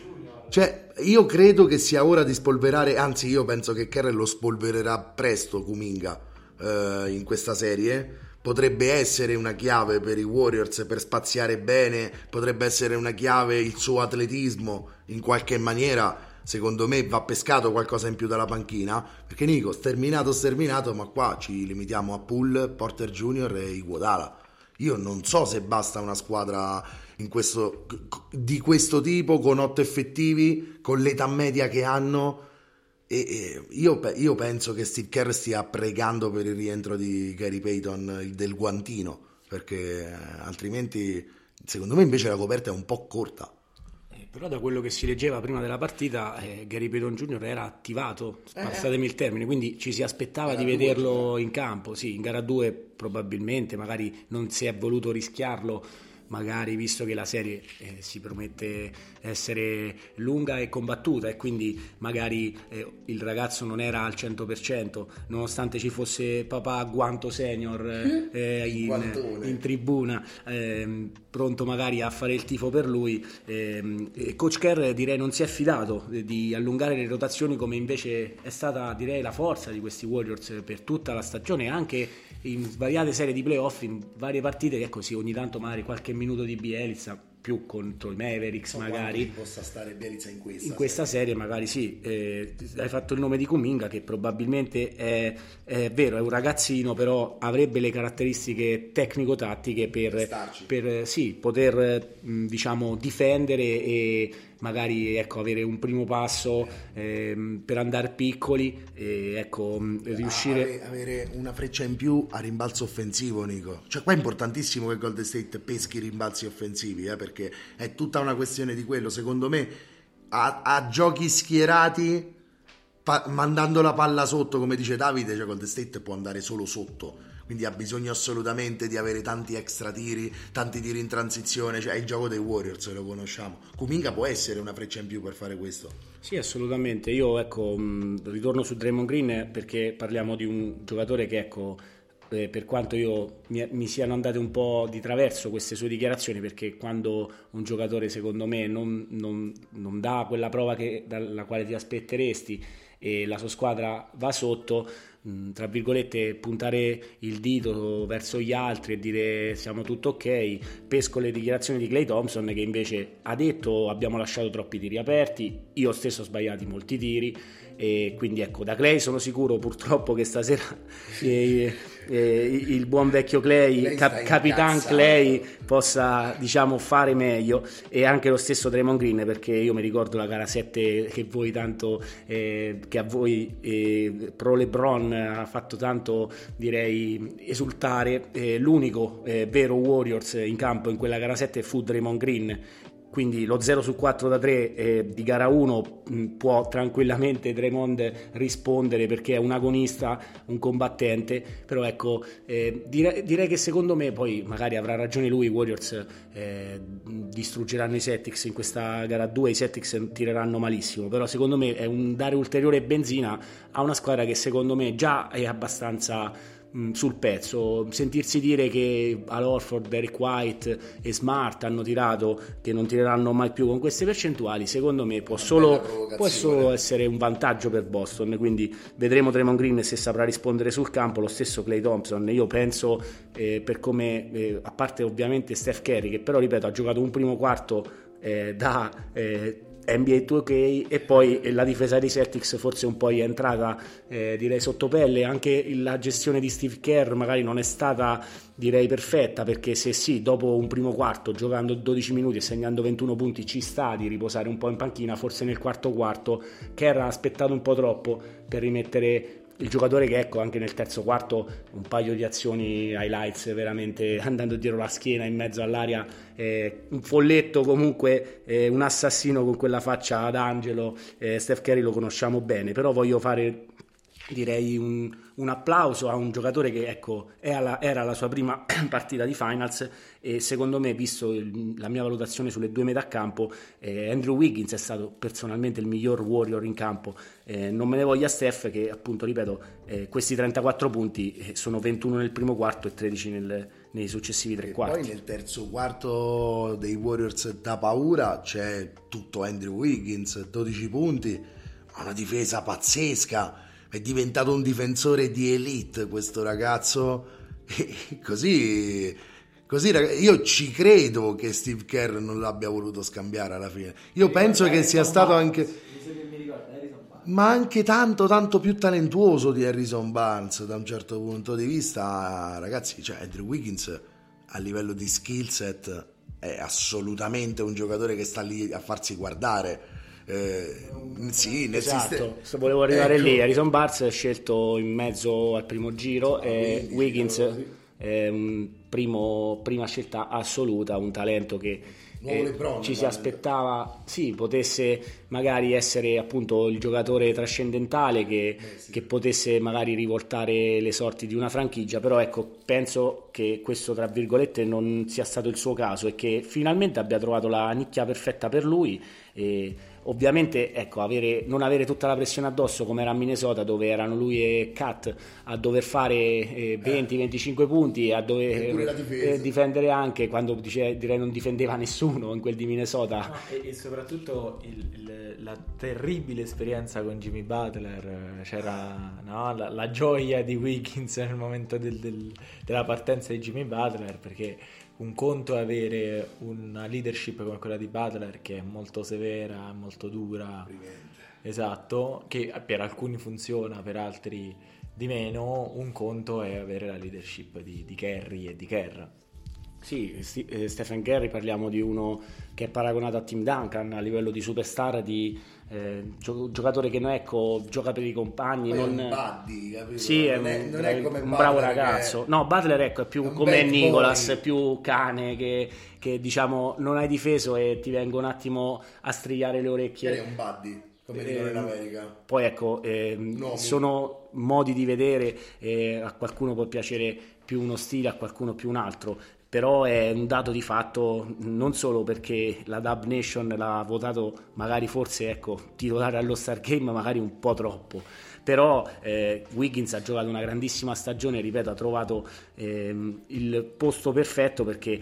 Cioè, io credo che sia ora di spolverare, anzi io penso che Kerr lo spolvererà presto Kuminga eh, in questa serie. Potrebbe essere una chiave per i Warriors per spaziare bene, potrebbe essere una chiave il suo atletismo in qualche maniera. Secondo me va pescato qualcosa in più dalla panchina. Perché Nico, sterminato, sterminato, ma qua ci limitiamo a Pool, Porter Junior e Iguodala io non so se basta una squadra questo, di questo tipo, con otto effettivi, con l'età media che hanno. E, e io, io, penso che Steve Kerr stia pregando per il rientro di Gary Payton del guantino, perché altrimenti, secondo me, invece la coperta è un po' corta. Però da quello che si leggeva prima della partita, eh, Gary Payton Jr. era attivato, eh. passatemi il termine, quindi ci si aspettava gara di vederlo due, in campo. Sì, in gara 2 probabilmente, magari non si è voluto rischiarlo magari visto che la serie eh, si promette essere lunga e combattuta e quindi magari eh, il ragazzo non era al 100% nonostante ci fosse papà Guanto Senior eh, eh in, in, tribuna ehm, pronto magari a fare il tifo per lui ehm, Coach Kerr direi non si è fidato di allungare le rotazioni come invece è stata direi la forza di questi Warriors per tutta la stagione anche in svariate serie di playoff in varie partite che così ogni tanto magari qualche minuto di Bielizza più contro i Mavericks so magari. possa stare Bielizza in questa in questa serie, serie magari sì. Eh, hai fatto il nome di Kuminga che probabilmente è, è, vero è un ragazzino però avrebbe le caratteristiche tecnico-tattiche per, per sì, poter diciamo difendere e magari ecco, avere un primo passo ehm, per andare piccoli e ecco, riuscire avere, avere una freccia in più a rimbalzo offensivo Nico. Cioè qua è importantissimo che Golden State peschi rimbalzi offensivi eh, perché è tutta una questione di quello. Secondo me a, a giochi schierati pa- mandando la palla sotto come dice Davide cioè Golden State può andare solo sotto quindi ha bisogno assolutamente di avere tanti extra tiri, tanti tiri in transizione, cioè è il gioco dei Warriors, lo conosciamo. Kuminga può essere una freccia in più per fare questo. Sì, assolutamente. Io ecco, ritorno su Draymond Green perché parliamo di un giocatore che ecco eh, per quanto io mi, mi, siano andate un po' di traverso queste sue dichiarazioni, perché quando un giocatore secondo me non, non, non dà quella prova che, dalla quale ti aspetteresti e la sua squadra va sotto, Tra virgolette puntare il dito verso gli altri e dire siamo tutto ok pesco le dichiarazioni di Clay Thompson che invece ha detto abbiamo lasciato troppi tiri aperti io stesso ho sbagliato molti tiri e quindi ecco da Clay sono sicuro purtroppo che stasera eh, il buon vecchio Clay, cap- Capitan Clay possa diciamo fare meglio. E anche lo stesso Draymond Green perché io mi ricordo la gara 7 che voi tanto eh, che a voi eh, pro LeBron ha fatto tanto direi esultare. Eh, l'unico eh, vero Warriors in campo in quella gara 7 fu Draymond Green quindi lo 0 su 4 da 3 eh, di gara 1 mh, può tranquillamente Draymond rispondere perché è un agonista, un combattente, però ecco eh, dire, direi che secondo me poi magari avrà ragione lui, i Warriors eh, distruggeranno i Celtics in questa gara 2, i Celtics tireranno malissimo, però secondo me è un dare ulteriore benzina a una squadra che secondo me già è abbastanza Mm, sul pezzo. Sentirsi dire che Al Derek White e Smart hanno tirato, che non tireranno mai più con queste percentuali, secondo me può solo, può solo essere un vantaggio per Boston. Quindi vedremo Draymond Green se saprà rispondere sul campo, lo stesso Clay Thompson. Io penso, eh, per come, eh, a parte ovviamente Steph Curry, che però ripeto ha giocato un primo quarto eh, da eh, NBA 2K e poi la difesa dei Celtics forse un po' è entrata eh, direi sotto pelle. Anche la gestione di Steve Kerr magari non è stata direi perfetta perché se sì dopo un primo quarto giocando 12 minuti e segnando 21 punti ci sta di riposare un po' in panchina forse nel quarto quarto Kerr ha aspettato un po' troppo per rimettere il giocatore che ecco anche nel terzo quarto un paio di azioni highlights veramente andando dietro la schiena in mezzo all'aria eh, un folletto comunque eh, un assassino con quella faccia ad angelo eh, Steph Curry lo conosciamo bene però voglio fare direi un, un, applauso a un giocatore che ecco, era, era la sua prima partita di finals e secondo me, visto il, la mia valutazione sulle due metà campo, eh, Andrew Wiggins è stato personalmente il miglior warrior in campo. Eh, non me ne voglia Steph che appunto, ripeto, eh, questi 34 punti eh, sono 21 nel primo quarto e 13 nel, nei successivi tre quarti. Poi nel terzo quarto dei Warriors da paura c'è tutto Andrew Wiggins, 12 punti, una difesa pazzesca è diventato un difensore di elite questo ragazzo. E così, così io ci credo che Steve Kerr non l'abbia voluto scambiare alla fine. Io penso che sia stato anche ma anche tanto tanto più talentuoso di Harrison Barnes da un certo punto di vista ragazzi cioè Andrew Wiggins a livello di skill set è assolutamente un giocatore che sta lì a farsi guardare eh, sì, nel esatto, sistema... volevo arrivare ecco. lì. Harrison Barnes è scelto in mezzo al primo giro e Wiggins è un primo, prima scelta assoluta, un talento che Lebron, ci si aspettava sì, potesse magari essere appunto il giocatore trascendentale che, eh, sì. che, potesse magari rivoltare le sorti di una franchigia, però ecco, penso che questo tra virgolette non sia stato il suo caso e che finalmente abbia trovato la nicchia perfetta per lui e Ovviamente ecco, avere, non avere tutta la pressione addosso come era a Minnesota dove erano lui e Kat a dover fare eh, 20-25 eh. punti e a dover eh, difendere anche quando dice, direi non difendeva nessuno in quel di Minnesota. No, e, e, soprattutto il, il, la terribile esperienza con Jimmy Butler, c'era no, la, la, gioia di Wiggins nel momento del, del, della partenza di Jimmy Butler perché un conto è avere una leadership come quella di Butler che è molto severa, molto dura. Primente. Esatto, che per alcuni funziona, per altri di meno. Un conto è avere la leadership di, di Kerry e di Kerr. Sì, eh, Stephen Kerry parliamo di uno che è paragonato a Tim Duncan a livello di superstar, di eh, giocatore che non ecco, gioca per i compagni. Poi non... è un buddy, capito? Sì, non è, non è come un bravo ragazzo. È... No, Butler ecco, è più è come Nicolas, è più cane che, che, diciamo non hai difeso e ti vengo un attimo a strigliare le orecchie. È un buddy come dicono in ehm, America. Poi ecco, eh, sono modi di vedere, eh, a qualcuno può piacere più uno stile, a qualcuno più un altro però è un dato di fatto non solo perché la Dub Nation l'ha votato magari forse ecco titolare allo Star Game magari un po' troppo. Però eh, Wiggins ha giocato una grandissima stagione ripeto ha trovato eh, il posto perfetto perché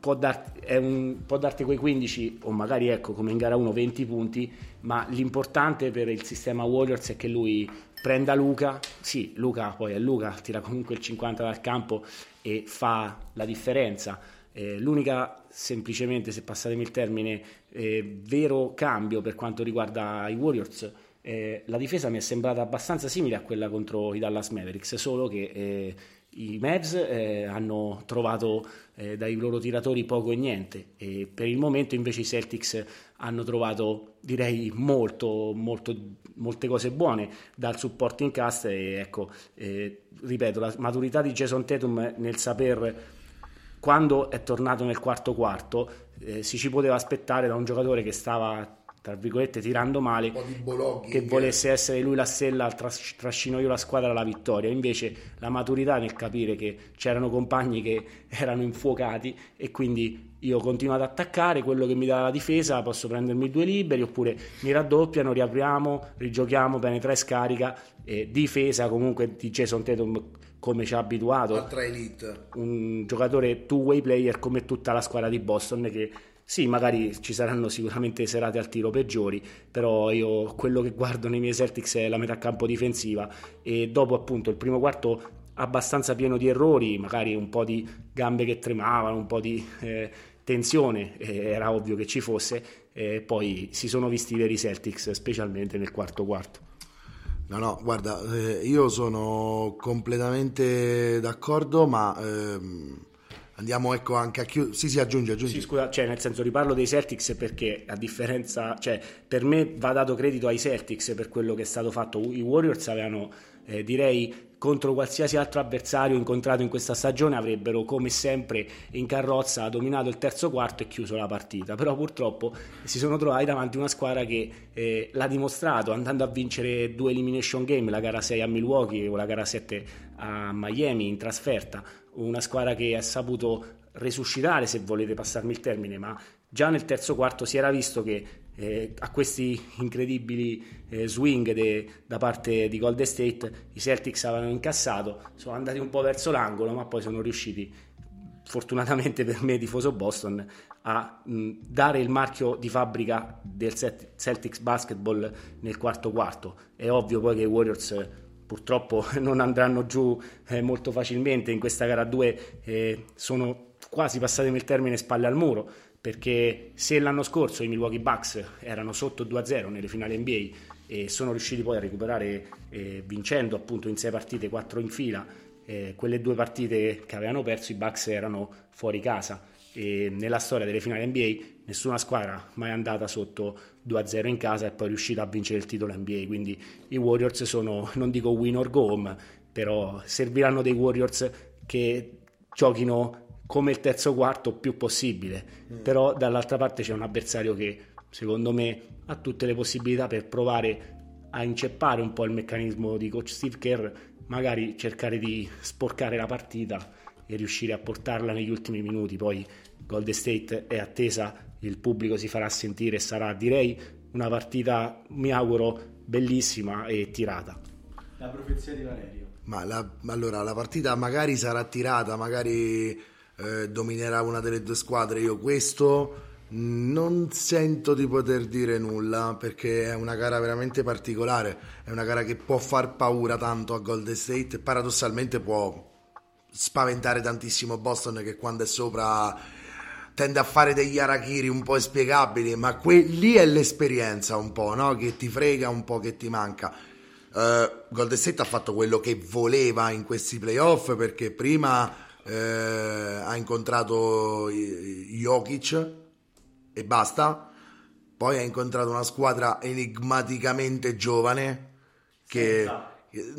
può, dar, un, può, darti quei 15 o magari ecco come in gara 1 20 punti ma l'importante per il sistema Warriors è che lui prenda Luca sì Luca poi è Luca tira comunque il 50 dal campo e fa la differenza. Eh, l'unica, semplicemente, se passatemi il termine, eh, vero cambio per quanto riguarda i Warriors, eh, la difesa mi è sembrata abbastanza simile a quella contro i Dallas Mavericks, solo che eh, i Mavs eh, hanno trovato eh, dai loro tiratori poco e niente. E per il momento invece i Celtics hanno trovato direi molto, molto, molte cose buone dal supporting cast e ecco eh, ripeto la maturità di Jason Tatum nel saper quando è tornato nel quarto quarto eh, si ci poteva aspettare da un giocatore che stava tra virgolette tirando male che volesse essere lui la stella tras- trascino io la squadra alla vittoria. Invece la maturità nel capire che c'erano compagni che erano infuocati e quindi io continuo ad attaccare quello che mi dà la difesa posso prendermi due liberi oppure mi raddoppiano riapriamo rigiochiamo bene tre scarica e difesa comunque di Jason Tatum come ci ha abituato. Un giocatore two way player come tutta la squadra di Boston che sì, magari ci saranno sicuramente serate al tiro peggiori, però io quello che guardo nei miei Celtics è la metà campo difensiva e dopo appunto il primo quarto abbastanza pieno di errori, magari un po' di gambe che tremavano, un po' di eh, tensione, eh, era ovvio che ci fosse, e poi si sono visti i veri Celtics, specialmente nel quarto quarto. No, no, guarda, eh, io sono completamente d'accordo, ma... Ehm Andiamo ecco anche a chiudere. Sì, sì, aggiungi, aggiungi. Sì, scusa, cioè nel senso riparlo dei Celtics perché a differenza, cioè per me va dato credito ai Celtics per quello che è stato fatto. I Warriors avevano, eh, direi, contro qualsiasi altro avversario incontrato in questa stagione avrebbero come sempre in carrozza dominato il terzo quarto e chiuso la partita. Però purtroppo si sono trovati davanti a una squadra che eh, l'ha dimostrato andando a vincere due elimination game, la gara 6 a Milwaukee o la gara 7 a Miami in trasferta una squadra che ha saputo resuscitare, se volete passarmi il termine, ma già nel terzo quarto si era visto che eh, a questi incredibili eh, swing de, da parte di Golden State i Celtics avevano incassato, sono andati un po' verso l'angolo, ma poi sono riusciti, fortunatamente per me, tifoso Boston, a mh, dare il marchio di fabbrica del Celtics basketball nel quarto quarto. È ovvio poi che i Warriors purtroppo non andranno giù eh, molto facilmente. In questa gara 2 eh, sono quasi passatemi il termine spalle al muro perché se l'anno scorso i Milwaukee Bucks erano sotto 2-0 nelle finali NBA e sono riusciti poi a recuperare eh, vincendo appunto in 6 partite, 4 in fila, eh, quelle due partite che avevano perso i Bucks erano fuori casa e nella storia delle finali NBA nessuna squadra mai andata sotto 2-0 in casa e poi riuscita a vincere il titolo NBA quindi i Warriors sono non dico win or go home però serviranno dei Warriors che giochino come il terzo quarto più possibile, mm. però dall'altra parte c'è un avversario che secondo me ha tutte le possibilità per provare a inceppare un po' il meccanismo di coach Steve Kerr, magari cercare di sporcare la partita e riuscire a portarla negli ultimi minuti. Poi Golden State è attesa, il pubblico si farà sentire e sarà direi una partita, mi auguro, bellissima e tirata. La profezia di Valerio. Ma la, allora la partita magari sarà tirata, magari eh, dominerà una delle due squadre. Io questo non sento di poter dire nulla perché è una gara veramente particolare, è una gara che può far paura tanto a Golden State e paradossalmente può spaventare tantissimo Boston che quando è sopra tende a fare degli arachiri un po' inspiegabili, ma que- lì è l'esperienza un po', no? Che ti frega, un po' che ti manca. Uh, Golden State ha fatto quello che voleva in questi playoff perché prima uh, ha incontrato Jokic e basta. Poi ha incontrato una squadra enigmaticamente giovane che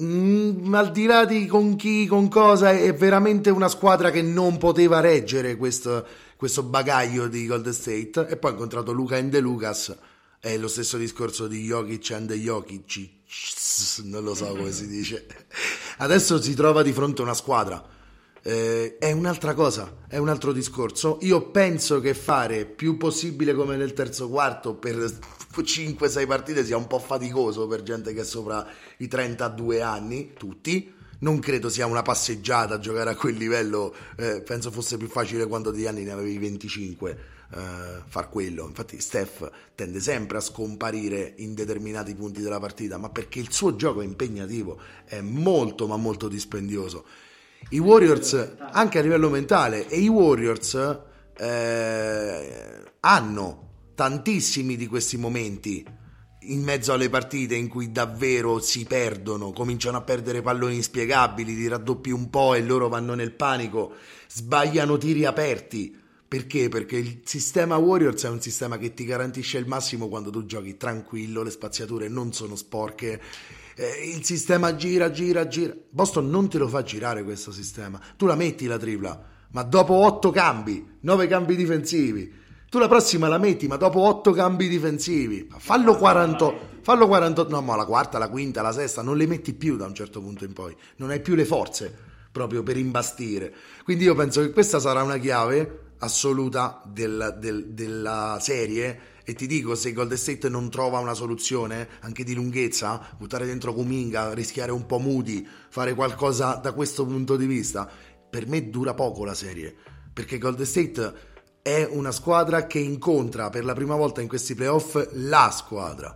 mm, al di là di con chi, con cosa, è veramente una squadra che non poteva reggere questo, questo bagaglio di Golden State. E poi ha incontrato Luca and De Lucas. È lo stesso discorso di Jokic and Jokic, non lo so come si dice. Adesso si trova di fronte a una squadra eh, è un'altra cosa, è un altro discorso. Io penso che fare più possibile come nel terzo quarto per 5-6 partite sia un po' faticoso per gente che è sopra i 32 anni, tutti. Non credo sia una passeggiata giocare a quel livello, eh, penso fosse più facile quando di anni ne avevi 25 eh, far quello. Infatti Steph tende sempre a scomparire in determinati punti della partita, ma perché il suo gioco è impegnativo, è molto ma molto dispendioso i Warriors, anche a livello mentale, e i Warriors eh, hanno tantissimi di questi momenti in mezzo alle partite in cui davvero si perdono, cominciano a perdere palloni inspiegabili, ti raddoppi un po' e loro vanno nel panico, sbagliano tiri aperti. Perché? Perché il sistema Warriors è un sistema che ti garantisce il massimo quando tu giochi tranquillo, le spaziature non sono sporche eh, il sistema gira, gira, gira. Boston non te lo fa girare questo sistema. Tu la metti la tripla, ma dopo 8 cambi, 9 cambi difensivi. Tu la prossima la metti, ma dopo 8 cambi difensivi. Fallo 40, fallo 48, no, ma la quarta, la quinta, la sesta, non le metti più da un certo punto in poi. Non hai più le forze proprio per imbastire. Quindi io penso che questa sarà una chiave assoluta del, del, della serie e ti dico, se Golden State non trova una soluzione anche di lunghezza, buttare dentro Kuminga, rischiare un po' Moody, fare qualcosa da questo punto di vista, per me dura poco la serie. Perché Golden State è una squadra che incontra per la prima volta in questi playoff la squadra.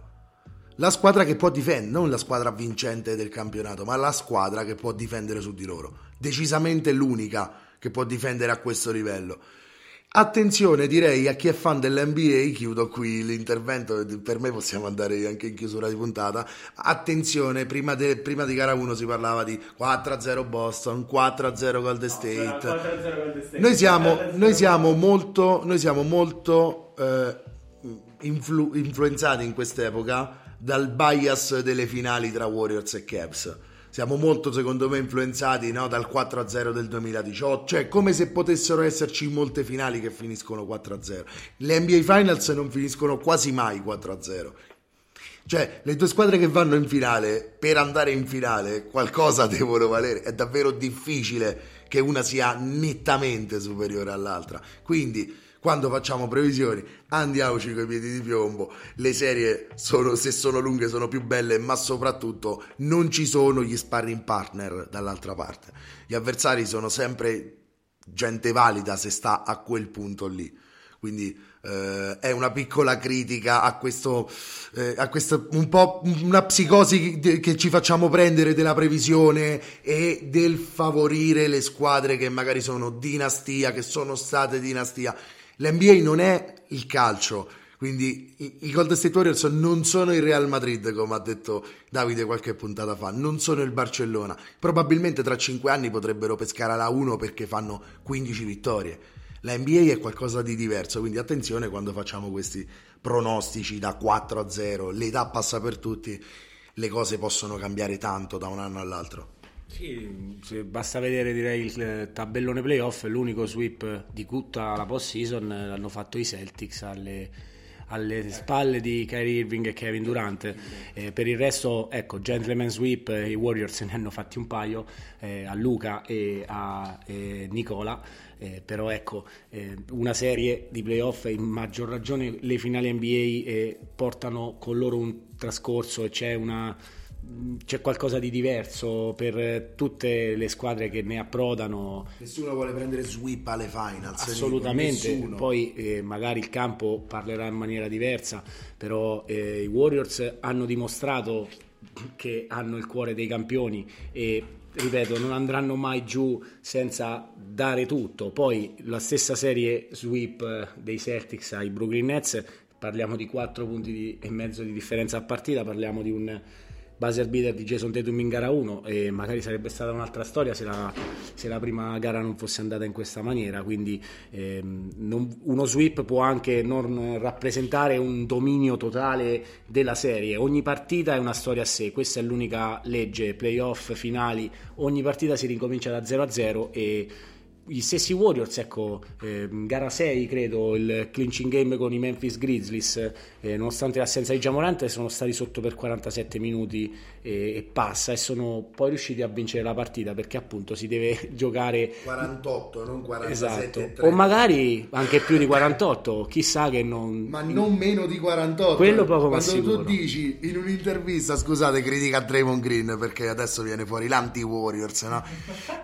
La squadra che può difendere, non la squadra vincente del campionato, ma la squadra che può difendere su di loro. Decisamente l'unica che può difendere a questo livello. Attenzione direi a chi è fan dell'NBA, chiudo qui l'intervento, per me possiamo andare anche in chiusura di puntata, attenzione, prima, de, prima di gara 1 si parlava di 4-0 Boston, 4-0 Golden State, no, 4-0 Golden State. Noi, siamo, noi siamo molto, noi siamo molto eh, influ, influenzati in quest'epoca dal bias delle finali tra Warriors e Cavs siamo molto secondo me influenzati no, dal 4-0 del 2018, cioè come se potessero esserci molte finali che finiscono 4-0. Le NBA Finals non finiscono quasi mai 4-0. Cioè, le due squadre che vanno in finale, per andare in finale, qualcosa devono valere. È davvero difficile che una sia nettamente superiore all'altra. Quindi quando facciamo previsioni andiamoci con i piedi di piombo, le serie sono, se sono lunghe sono più belle, ma soprattutto non ci sono gli sparring partner dall'altra parte. Gli avversari sono sempre gente valida se sta a quel punto lì. Quindi eh, è una piccola critica a questo, eh, a questo, un po' una psicosi che ci facciamo prendere della previsione e del favorire le squadre che magari sono dinastia, che sono state dinastia l'NBA non è il calcio, quindi i, Golden State Warriors non sono il Real Madrid, come ha detto Davide qualche puntata fa, non sono il Barcellona. Probabilmente tra 5 anni potrebbero pescare la 1 perché fanno 15 vittorie. La NBA è qualcosa di diverso, quindi attenzione quando facciamo questi pronostici da 4 a 0, l'età passa per tutti, le cose possono cambiare tanto da un anno all'altro. Sì, basta vedere direi il tabellone playoff, l'unico sweep di tutta la post season l'hanno fatto i Celtics alle, alle spalle di Kyrie Irving e Kevin Durant. Eh, per il resto, ecco, gentleman sweep, i Warriors ne hanno fatti un paio eh, a Luca e a eh, Nicola. Eh, però ecco, eh, una serie di playoff, in maggior ragione le finali NBA eh, portano con loro un trascorso e c'è una c'è qualcosa di diverso per tutte le squadre che ne approdano. Nessuno vuole prendere sweep alle finals. Assolutamente, poi eh, magari il campo parlerà in maniera diversa, però eh, i Warriors hanno dimostrato che hanno il cuore dei campioni e ripeto, non andranno mai giù senza dare tutto. Poi la stessa serie sweep eh, dei Celtics ai Brooklyn Nets, parliamo di 4 punti di, e mezzo di differenza a partita, parliamo di un buzzer beater di Jason Tatum in gara 1 e magari sarebbe stata un'altra storia se la, se la prima gara non fosse andata in questa maniera. Quindi ehm, non, uno sweep può anche non rappresentare un dominio totale della serie. Ogni partita è una storia a sé questa è l'unica legge playoff finali ogni partita si ricomincia da 0 a 0 e gli stessi Warriors, ecco, eh, gara 6 credo, il clinching game con i Memphis Grizzlies, eh, nonostante l'assenza di Giamorante sono stati sotto per 47 minuti e, e, passa e sono poi riusciti a vincere la partita perché appunto si deve giocare 48, non 47. Esatto. O magari anche più di 48, chissà che non... Ma non meno di 48. Quello poco Quando tu dici in un'intervista, scusate, critica a Draymond Green perché adesso viene fuori l'anti-Warriors, no?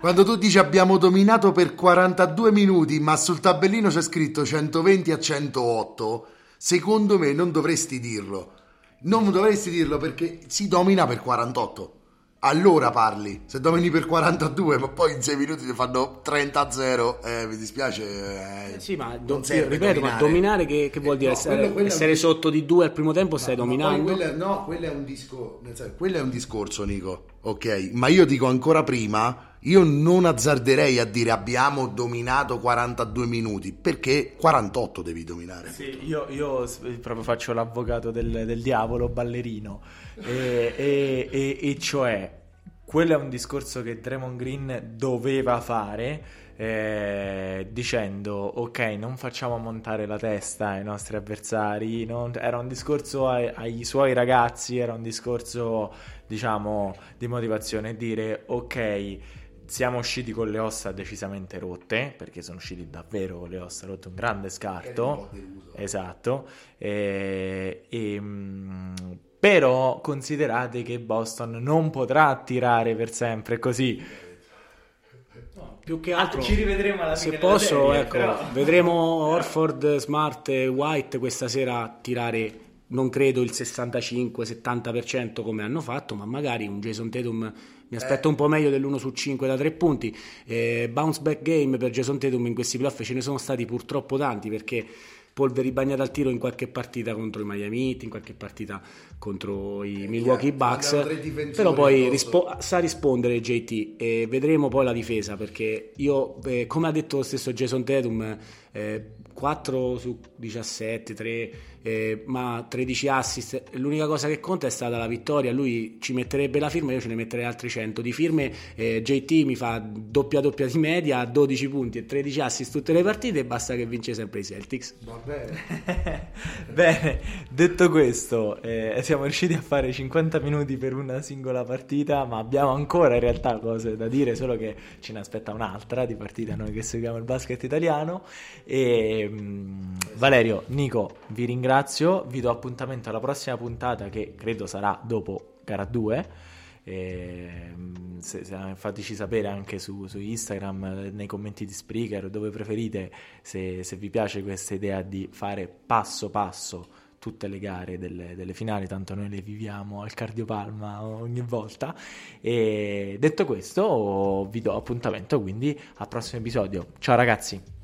Quando tu dici abbiamo dominato per 42 minuti, ma sul tabellino c'è scritto 120 a 108, secondo me non dovresti dirlo. Non dovresti dirlo perché si domina per 48 allora parli. Se domini per 42, ma poi in 6 minuti ti fanno 30-0, eh, mi dispiace. Eh, eh, sì, ma non do, ripeto, dominare. ma dominare che, che vuol dire? No, essere, quello, essere un... sotto di 2 al primo tempo stai dominando? Quello, no, quello è, un discor- quello è un discorso, Nico. Ok, ma io dico ancora prima. Io non azzarderei a dire abbiamo dominato 42 minuti perché 48 devi dominare. Sì, io, io proprio faccio l'avvocato del, del diavolo ballerino e, e, e, e cioè quello è un discorso che Draymond Green doveva fare eh, dicendo ok non facciamo montare la testa ai nostri avversari non... era un discorso ai, ai, suoi ragazzi era un discorso diciamo di motivazione dire ok siamo usciti con le ossa decisamente rotte perché sono usciti davvero con le ossa rotte un grande scarto esatto e, e mm, però considerate che Boston non potrà attirare per sempre così. No, più che altro, ah, ci rivedremo alla fine. Se posso, serie, ecco, però... vedremo Orford, Smart e White questa sera tirare. Non credo il 65-70% come hanno fatto, ma magari un Jason Tatum mi aspetto eh. un po' meglio dell'1 su 5 da 3 punti. Eh, bounce back game per Jason Tatum in questi playoff ce ne sono stati purtroppo tanti perché polveri bagnate al tiro in qualche partita contro i Miami Heat, in qualche partita contro i eh, Milwaukee Bucks, però poi rispo- sa rispondere JT e vedremo poi la difesa perché io, eh, come ha detto lo stesso Jason Tatum, eh, 4 su 17, 3 eh, ma 13 assist. L'unica cosa che conta è stata la vittoria. Lui ci metterebbe la firma, io ce ne metterei altri 100 di firme. Eh, JT mi fa doppia doppia di media, 12 punti e 13 assist tutte le partite. E basta che vince sempre i Celtics. Va bene. bene, detto questo, eh, siamo riusciti a fare 50 minuti per una singola partita, ma abbiamo ancora in realtà cose da dire, solo che ce ne aspetta un'altra di partita noi che seguiamo il basket italiano. E, mh, mm, Valerio, Nico, vi ringrazio ringrazio, vi do appuntamento alla prossima puntata che credo sarà dopo gara 2. E, se, se, fateci sapere anche su, su, Instagram, nei commenti di Spreaker, dove preferite, se, se, vi piace questa idea di fare passo passo tutte le gare delle, delle, finali, tanto noi le viviamo al cardiopalma ogni volta. E detto questo, vi do appuntamento quindi al prossimo episodio. Ciao ragazzi!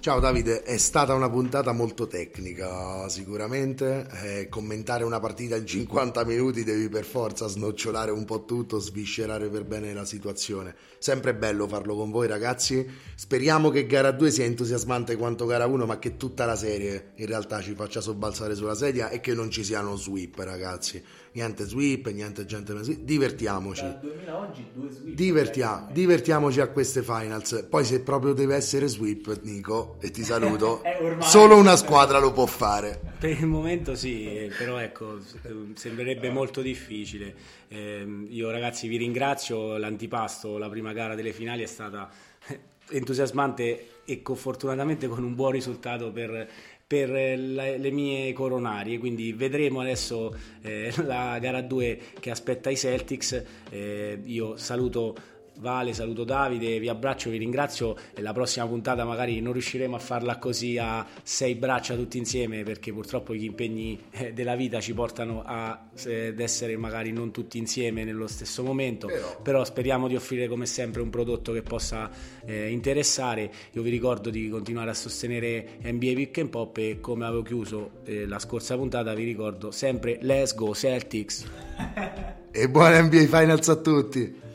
Ciao Davide, è stata una puntata molto tecnica sicuramente, eh, commentare una partita in 50 minuti devi per forza snocciolare un po' tutto, sviscerare per bene la situazione. Sempre bello farlo con voi ragazzi, speriamo che gara 2 sia entusiasmante quanto gara 1 ma che tutta la serie in realtà ci faccia sobbalzare sulla sedia e che non ci siano sweep ragazzi, niente sweep, niente gente, divertiamoci. Dal 2000 oggi due sweep. Divertia- divertiamoci a queste finals, poi se proprio deve essere sweep Nico e ti saluto. Solo una squadra lo può fare. Per il momento sì, però ecco, sembrerebbe molto difficile. Eh, io ragazzi vi ringrazio, l'antipasto, la prima gara delle finali è stata entusiasmante e fortunatamente con un buon risultato per, per le, le, mie coronarie. Quindi vedremo adesso eh, la gara 2 che aspetta i Celtics. Eh, io saluto Vale, saluto Davide, vi abbraccio, vi ringrazio e la prossima puntata magari non riusciremo a farla così a sei braccia tutti insieme perché purtroppo gli impegni eh, della vita ci portano a, ad essere magari non tutti insieme nello stesso momento, però, però speriamo di offrire come sempre un prodotto che possa eh, interessare. Io vi ricordo di continuare a sostenere NBA Pick and Pop e come avevo chiuso eh, la scorsa puntata vi ricordo sempre Let's Go Celtics. e buona NBA Finals a tutti!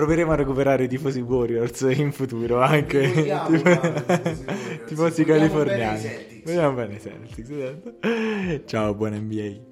Proveremo a recuperare i tifosi Warriors in futuro anche Vogliamo, tifosi, californiani. Vediamo bene i Celtics. Esatto. Ciao, buon NBA.